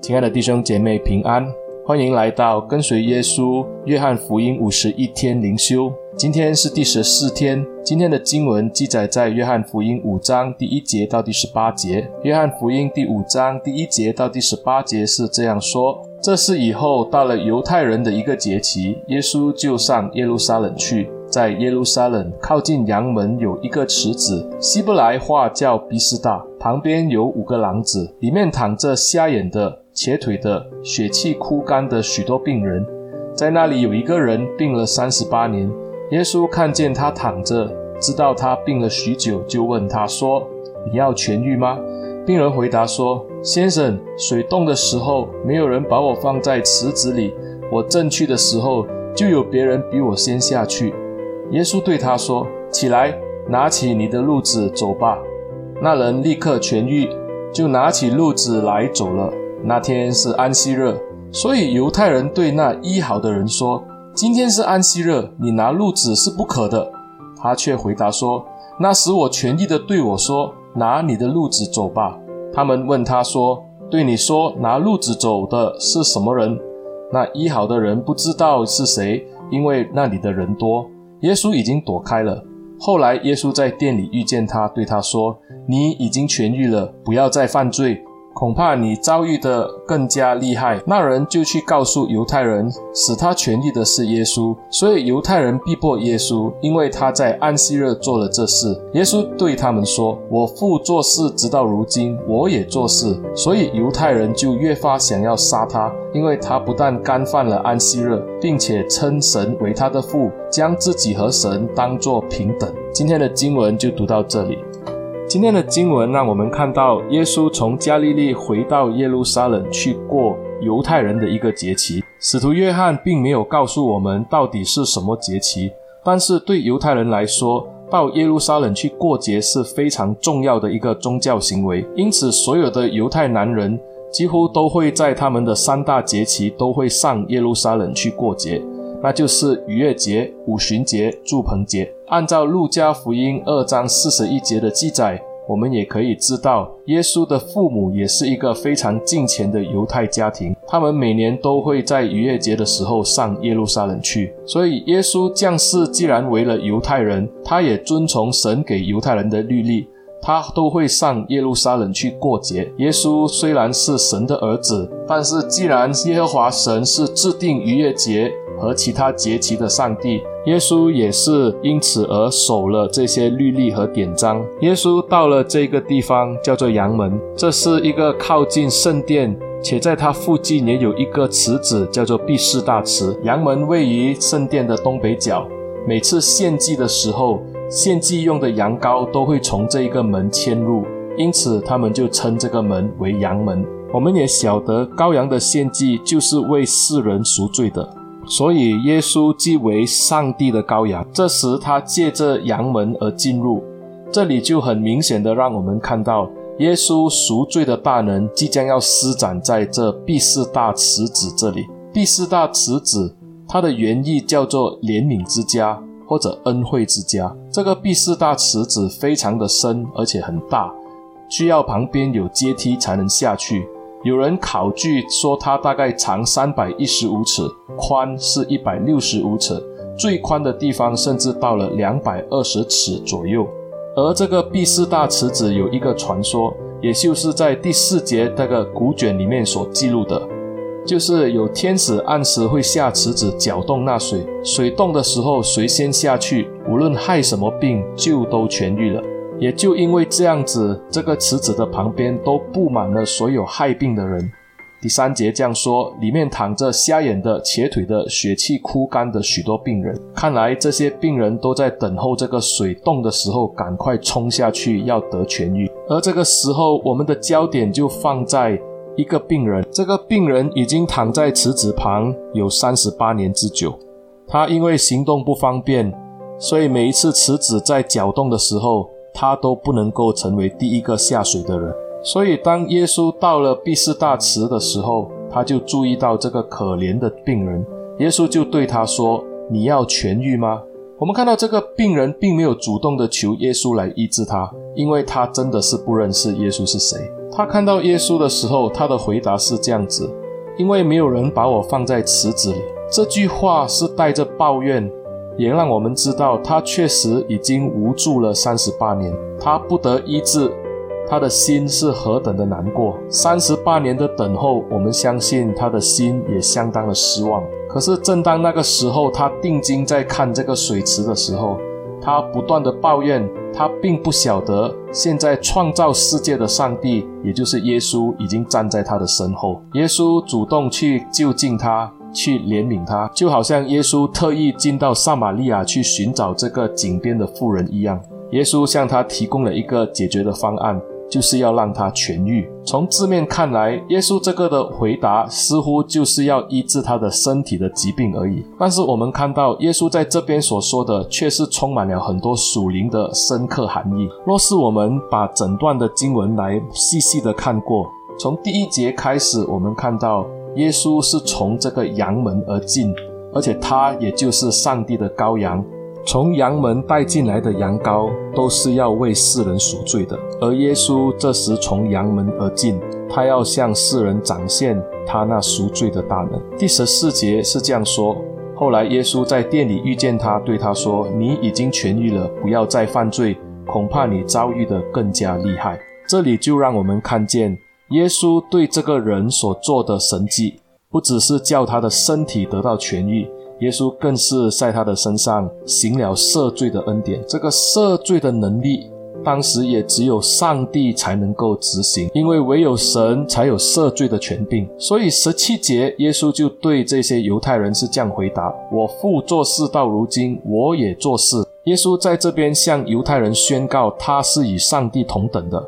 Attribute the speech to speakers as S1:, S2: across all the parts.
S1: 亲爱的弟兄姐妹平安，欢迎来到跟随耶稣约翰福音五十一天灵修。今天是第十四天，今天的经文记载在约翰福音五章第一节到第十八节。约翰福音第五章第一节到第十八节是这样说：这是以后到了犹太人的一个节期，耶稣就上耶路撒冷去。在耶路撒冷靠近羊门有一个池子，希伯来话叫比斯大，旁边有五个廊子，里面躺着瞎眼的。瘸腿的、血气枯干的许多病人，在那里有一个人病了三十八年。耶稣看见他躺着，知道他病了许久，就问他说：“你要痊愈吗？”病人回答说：“先生，水动的时候，没有人把我放在池子里，我正去的时候，就有别人比我先下去。”耶稣对他说：“起来，拿起你的褥子走吧。”那人立刻痊愈，就拿起褥子来走了。那天是安息日，所以犹太人对那医好的人说：“今天是安息日，你拿褥子是不可的。”他却回答说：“那使我痊愈的对我说，拿你的褥子走吧。”他们问他说：“对你说拿褥子走的是什么人？”那医好的人不知道是谁，因为那里的人多。耶稣已经躲开了。后来耶稣在店里遇见他，对他说：“你已经痊愈了，不要再犯罪。”恐怕你遭遇的更加厉害。那人就去告诉犹太人，使他痊愈的是耶稣，所以犹太人逼迫耶稣，因为他在安息日做了这事。耶稣对他们说：“我父做事直到如今，我也做事。”所以犹太人就越发想要杀他，因为他不但干犯了安息日，并且称神为他的父，将自己和神当作平等。今天的经文就读到这里。今天的经文让我们看到，耶稣从加利利回到耶路撒冷去过犹太人的一个节期。使徒约翰并没有告诉我们到底是什么节期，但是对犹太人来说，到耶路撒冷去过节是非常重要的一个宗教行为。因此，所有的犹太男人几乎都会在他们的三大节期都会上耶路撒冷去过节。那就是逾越节、五旬节、住棚节。按照路加福音二章四十一节的记载，我们也可以知道，耶稣的父母也是一个非常敬虔的犹太家庭。他们每年都会在逾越节的时候上耶路撒冷去。所以，耶稣降世既然为了犹太人，他也遵从神给犹太人的律例，他都会上耶路撒冷去过节。耶稣虽然是神的儿子，但是既然耶和华神是制定逾越节，和其他节期的上帝，耶稣也是因此而守了这些律例和典章。耶稣到了这个地方叫做羊门，这是一个靠近圣殿，且在它附近也有一个池子，叫做毕士大池。羊门位于圣殿的东北角，每次献祭的时候，献祭用的羊羔都会从这一个门迁入，因此他们就称这个门为羊门。我们也晓得，羔羊的献祭就是为世人赎罪的。所以，耶稣即为上帝的羔羊。这时，他借着羊门而进入，这里就很明显的让我们看到，耶稣赎罪的大能即将要施展在这第四大池子这里。第四大池子，它的原意叫做怜悯之家或者恩惠之家。这个第四大池子非常的深，而且很大，需要旁边有阶梯才能下去。有人考据说，它大概长三百一十五尺，宽是一百六十五尺，最宽的地方甚至到了两百二十尺左右。而这个毕四大池子有一个传说，也就是在第四节那个古卷里面所记录的，就是有天使按时会下池子搅动那水，水动的时候，谁先下去，无论害什么病，就都痊愈了。也就因为这样子，这个池子的旁边都布满了所有害病的人。第三节这样说：里面躺着瞎眼的、瘸腿的、血气枯干的许多病人。看来这些病人都在等候这个水动的时候，赶快冲下去，要得痊愈。而这个时候，我们的焦点就放在一个病人。这个病人已经躺在池子旁有三十八年之久。他因为行动不方便，所以每一次池子在搅动的时候，他都不能够成为第一个下水的人，所以当耶稣到了毕士大池的时候，他就注意到这个可怜的病人。耶稣就对他说：“你要痊愈吗？”我们看到这个病人并没有主动的求耶稣来医治他，因为他真的是不认识耶稣是谁。他看到耶稣的时候，他的回答是这样子：“因为没有人把我放在池子里。”这句话是带着抱怨，也让我们知道他确实已经无助了三十八年，他不得医治，他的心是何等的难过。三十八年的等候，我们相信他的心也相当的失望。可是，正当那个时候，他定睛在看这个水池的时候，他不断的抱怨，他并不晓得现在创造世界的上帝，也就是耶稣，已经站在他的身后。耶稣主动去就近他。去怜悯他，就好像耶稣特意进到撒玛利亚去寻找这个井边的妇人一样。耶稣向他提供了一个解决的方案，就是要让他痊愈。从字面看来，耶稣这个的回答似乎就是要医治他的身体的疾病而已。但是我们看到耶稣在这边所说的，却是充满了很多属灵的深刻含义。若是我们把整段的经文来细细的看过，从第一节开始，我们看到。耶稣是从这个羊门而进，而且他也就是上帝的羔羊。从羊门带进来的羊羔都是要为世人赎罪的，而耶稣这时从羊门而进，他要向世人展现他那赎罪的大能。第十四节是这样说：后来耶稣在店里遇见他，对他说：“你已经痊愈了，不要再犯罪，恐怕你遭遇的更加厉害。”这里就让我们看见。耶稣对这个人所做的神迹，不只是叫他的身体得到痊愈，耶稣更是在他的身上行了赦罪的恩典。这个赦罪的能力，当时也只有上帝才能够执行，因为唯有神才有赦罪的权柄。所以十七节，耶稣就对这些犹太人是这样回答：“我父做事到如今，我也做事。”耶稣在这边向犹太人宣告，他是与上帝同等的。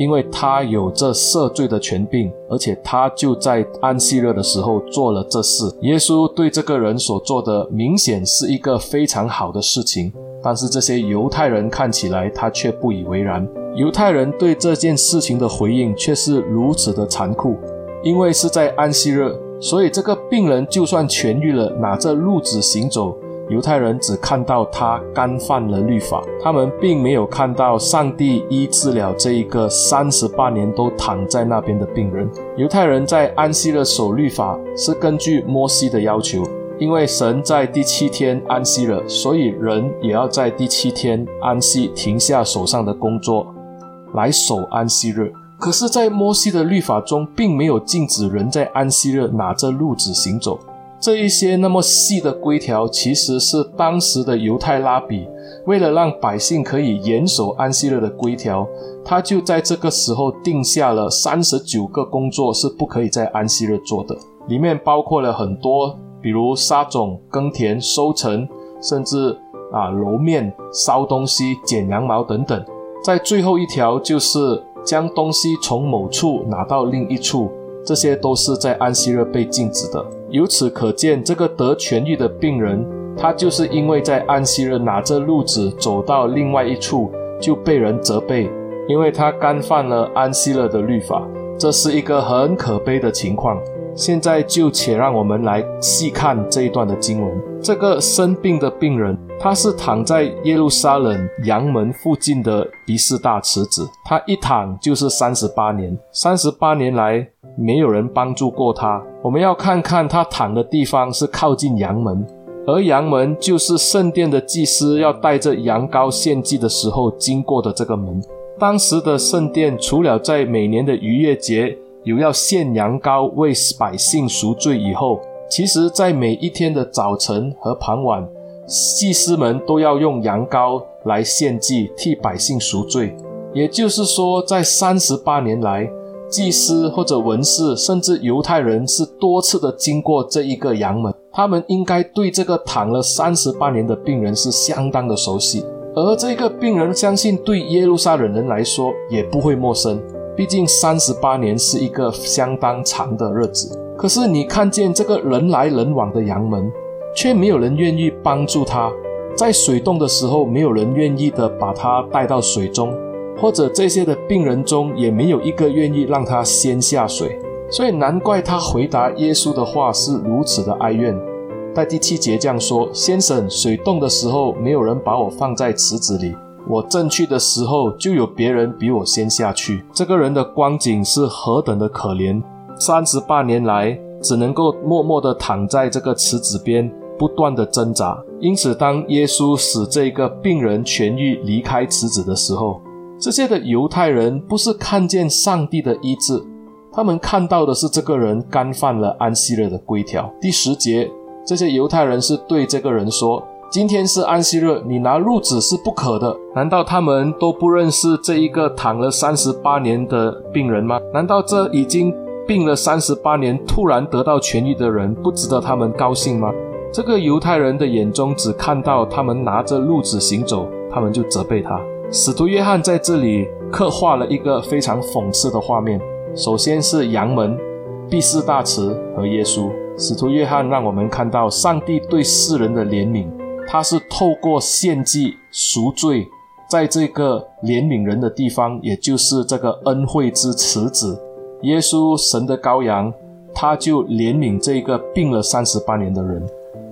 S1: 因为他有这赦罪的权柄，而且他就在安息日的时候做了这事。耶稣对这个人所做的，明显是一个非常好的事情，但是这些犹太人看起来他却不以为然。犹太人对这件事情的回应却是如此的残酷，因为是在安息日，所以这个病人就算痊愈了，拿着褥子行走。犹太人只看到他干犯了律法，他们并没有看到上帝医治了这一个三十八年都躺在那边的病人。犹太人在安息日守律法是根据摩西的要求，因为神在第七天安息了，所以人也要在第七天安息，停下手上的工作来守安息日。可是，在摩西的律法中，并没有禁止人在安息日拿着褥子行走。这一些那么细的规条，其实是当时的犹太拉比为了让百姓可以严守安息日的规条，他就在这个时候定下了三十九个工作是不可以在安息日做的，里面包括了很多，比如撒种、耕田、收成，甚至啊揉面、烧东西、剪羊毛等等。在最后一条就是将东西从某处拿到另一处。这些都是在安息日被禁止的。由此可见，这个得痊愈的病人，他就是因为在安息日拿着褥子走到另外一处，就被人责备，因为他干犯了安息日的律法。这是一个很可悲的情况。现在就且让我们来细看这一段的经文。这个生病的病人，他是躺在耶路撒冷羊门附近的毕士大池子，他一躺就是三十八年，三十八年来。没有人帮助过他。我们要看看他躺的地方是靠近羊门，而羊门就是圣殿的祭司要带着羊羔献祭的时候经过的这个门。当时的圣殿除了在每年的逾越节有要献羊羔为百姓赎罪以后，其实在每一天的早晨和傍晚，祭司们都要用羊羔来献祭，替百姓赎罪。也就是说，在三十八年来，祭司或者文士，甚至犹太人是多次的经过这一个羊门，他们应该对这个躺了三十八年的病人是相当的熟悉，而这个病人相信对耶路撒冷人来说也不会陌生，毕竟三十八年是一个相当长的日子。可是你看见这个人来人往的羊门，却没有人愿意帮助他，在水动的时候，没有人愿意的把他带到水中。或者这些的病人中也没有一个愿意让他先下水，所以难怪他回答耶稣的话是如此的哀怨。在第七节这样说：“先生，水冻的时候没有人把我放在池子里，我正去的时候，就有别人比我先下去。这个人的光景是何等的可怜！三十八年来，只能够默默地躺在这个池子边，不断地挣扎。因此，当耶稣使这个病人痊愈离开池子的时候，这些的犹太人不是看见上帝的医治，他们看到的是这个人干犯了安息日的规条。第十节，这些犹太人是对这个人说：“今天是安息日，你拿褥子是不可的。”难道他们都不认识这一个躺了三十八年的病人吗？难道这已经病了三十八年，突然得到痊愈的人，不值得他们高兴吗？这个犹太人的眼中只看到他们拿着褥子行走，他们就责备他。使徒约翰在这里刻画了一个非常讽刺的画面。首先是羊门、毕士大池和耶稣。使徒约翰让我们看到上帝对世人的怜悯，他是透过献祭赎罪，在这个怜悯人的地方，也就是这个恩惠之池子。耶稣神的羔羊，他就怜悯这个病了三十八年的人，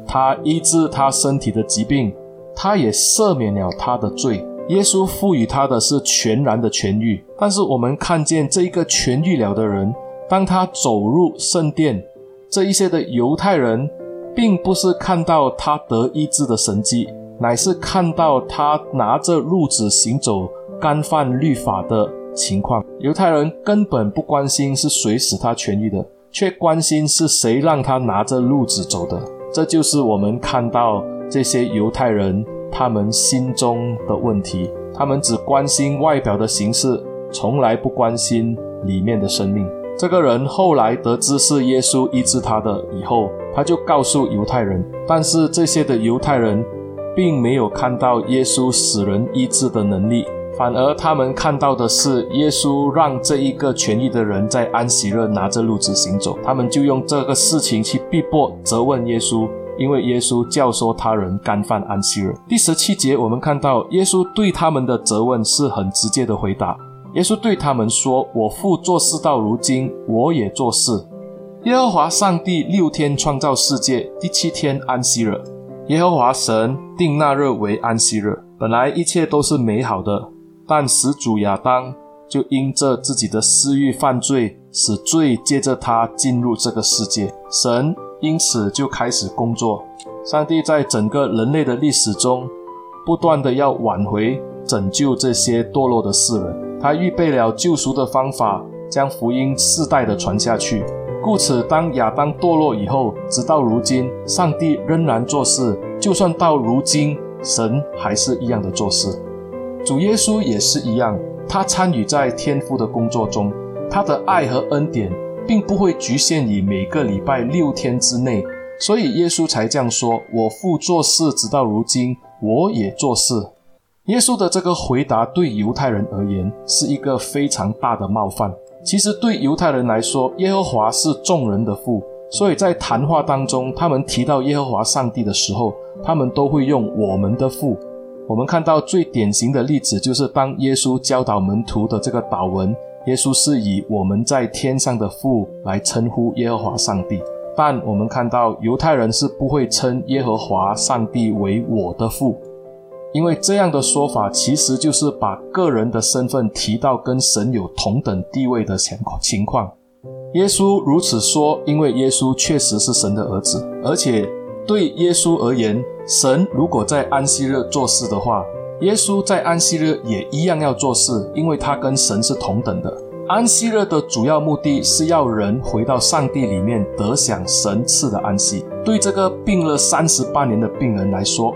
S1: 他医治他身体的疾病，他也赦免了他的罪。耶稣赋予他的是全然的痊愈。但是我们看见这一个痊愈了的人，当他走入圣殿，这一些的犹太人，并不是看到他得医治的神迹，乃是看到他拿着褥子行走，干犯律法的。情况，犹太人根本不关心是谁使他痊愈的，却关心是谁让他拿着褥子走的。这就是我们看到这些犹太人他们心中的问题，他们只关心外表的形式，从来不关心里面的生命。这个人后来得知是耶稣医治他的以后，他就告诉犹太人，但是这些的犹太人并没有看到耶稣使人医治的能力。反而他们看到的是耶稣让这一个痊愈的人在安息日拿着褥子行走，他们就用这个事情去逼迫、责问耶稣，因为耶稣教唆他人干犯安息日。第十七节，我们看到耶稣对他们的责问是很直接的回答。耶稣对他们说：“我父做事到如今，我也做事。耶和华上帝六天创造世界，第七天安息日。耶和华神定那日为安息日，本来一切都是美好的。”但始祖亚当就因着自己的私欲犯罪，使罪借着他进入这个世界。神因此就开始工作。上帝在整个人类的历史中，不断地要挽回、拯救这些堕落的世人。他预备了救赎的方法，将福音世代的传下去。故此，当亚当堕落以后，直到如今，上帝仍然做事。就算到如今，神还是一样的做事。主耶稣也是一样，他参与在天父的工作中，他的爱和恩典并不会局限于每个礼拜六天之内，所以耶稣才这样说：“我父做事直到如今，我也做事。”耶稣的这个回答对犹太人而言是一个非常大的冒犯。其实对犹太人来说，耶和华是众人的父，所以在谈话当中，他们提到耶和华上帝的时候，他们都会用“我们的父”。我们看到最典型的例子，就是当耶稣教导门徒的这个祷文，耶稣是以我们在天上的父来称呼耶和华上帝。但我们看到犹太人是不会称耶和华上帝为我的父，因为这样的说法其实就是把个人的身份提到跟神有同等地位的情情况。耶稣如此说，因为耶稣确实是神的儿子，而且对耶稣而言，神如果在安息日做事的话，耶稣在安息日也一样要做事，因为他跟神是同等的。安息日的主要目的是要人回到上帝里面，得享神赐的安息。对这个病了三十八年的病人来说，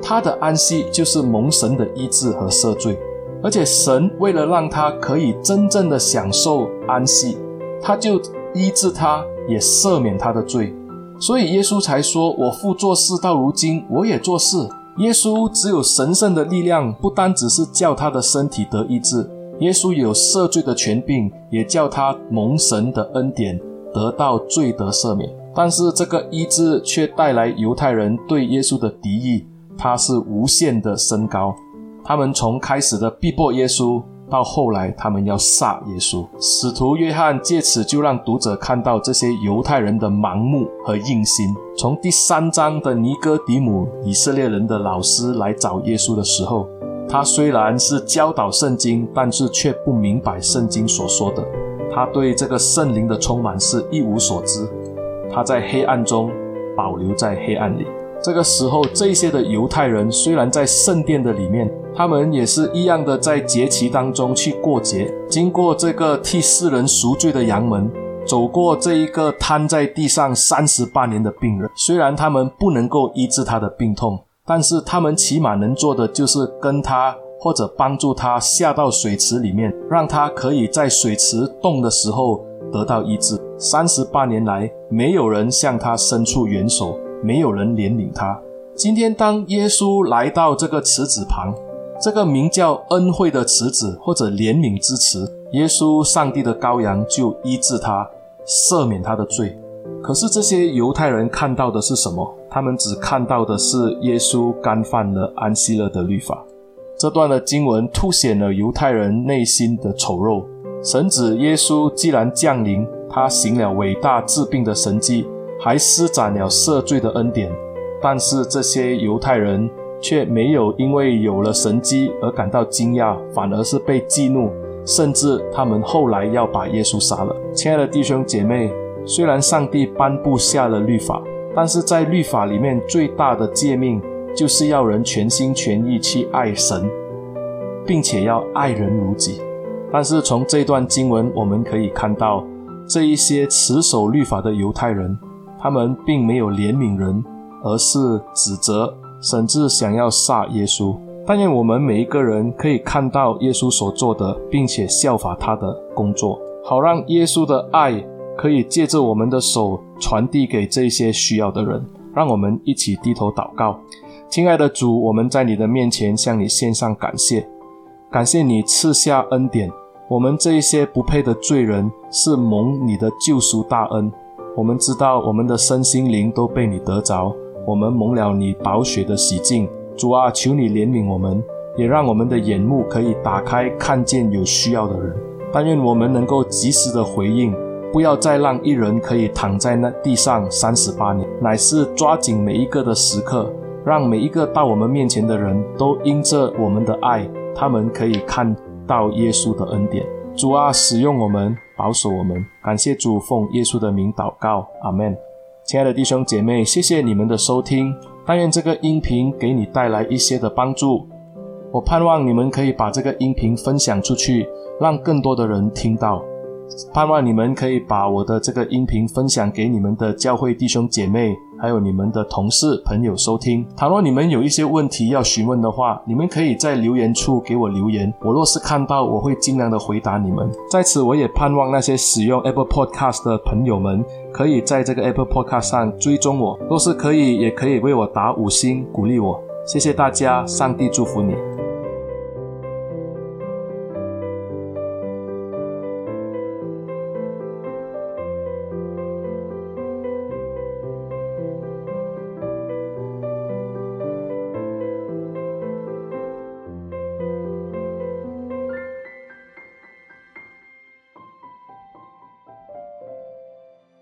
S1: 他的安息就是蒙神的医治和赦罪，而且神为了让他可以真正的享受安息，他就医治他，也赦免他的罪。所以耶稣才说：“我父做事到如今，我也做事。”耶稣只有神圣的力量，不单只是叫他的身体得医治，耶稣有赦罪的权柄，也叫他蒙神的恩典，得到罪得赦免。但是这个医治却带来犹太人对耶稣的敌意，他是无限的升高。他们从开始的逼迫耶稣。到后来，他们要杀耶稣。使徒约翰借此就让读者看到这些犹太人的盲目和硬心。从第三章的尼哥底姆，以色列人的老师来找耶稣的时候，他虽然是教导圣经，但是却不明白圣经所说的。他对这个圣灵的充满是一无所知。他在黑暗中保留在黑暗里。这个时候，这些的犹太人虽然在圣殿的里面，他们也是一样的在节期当中去过节，经过这个替世人赎罪的羊门，走过这一个瘫在地上三十八年的病人。虽然他们不能够医治他的病痛，但是他们起码能做的就是跟他或者帮助他下到水池里面，让他可以在水池动的时候得到医治。三十八年来，没有人向他伸出援手。没有人怜悯他。今天，当耶稣来到这个池子旁，这个名叫恩惠的池子，或者怜悯之池，耶稣上帝的羔羊就医治他，赦免他的罪。可是这些犹太人看到的是什么？他们只看到的是耶稣干犯了安息日的律法。这段的经文凸显了犹太人内心的丑陋。神子耶稣既然降临，他行了伟大治病的神迹。还施展了赦罪的恩典，但是这些犹太人却没有因为有了神迹而感到惊讶，反而是被激怒，甚至他们后来要把耶稣杀了。亲爱的弟兄姐妹，虽然上帝颁布下了律法，但是在律法里面最大的诫命就是要人全心全意去爱神，并且要爱人如己。但是从这段经文我们可以看到，这一些持守律法的犹太人。他们并没有怜悯人，而是指责，甚至想要杀耶稣。但愿我们每一个人可以看到耶稣所做的，并且效法他的工作，好让耶稣的爱可以借着我们的手传递给这些需要的人。让我们一起低头祷告，亲爱的主，我们在你的面前向你献上感谢，感谢你赐下恩典，我们这一些不配的罪人是蒙你的救赎大恩。我们知道，我们的身心灵都被你得着，我们蒙了你宝血的洗净。主啊，求你怜悯我们，也让我们的眼目可以打开，看见有需要的人。但愿我们能够及时的回应，不要再让一人可以躺在那地上三十八年，乃是抓紧每一个的时刻，让每一个到我们面前的人都因着我们的爱，他们可以看到耶稣的恩典。主啊，使用我们。保守我们，感谢主，奉耶稣的名祷告，阿门。亲爱的弟兄姐妹，谢谢你们的收听，但愿这个音频给你带来一些的帮助。我盼望你们可以把这个音频分享出去，让更多的人听到。盼望你们可以把我的这个音频分享给你们的教会弟兄姐妹，还有你们的同事朋友收听。倘若你们有一些问题要询问的话，你们可以在留言处给我留言。我若是看到，我会尽量的回答你们。在此，我也盼望那些使用 Apple Podcast 的朋友们，可以在这个 Apple Podcast 上追踪我。若是可以，也可以为我打五星鼓励我。谢谢大家，上帝祝福你。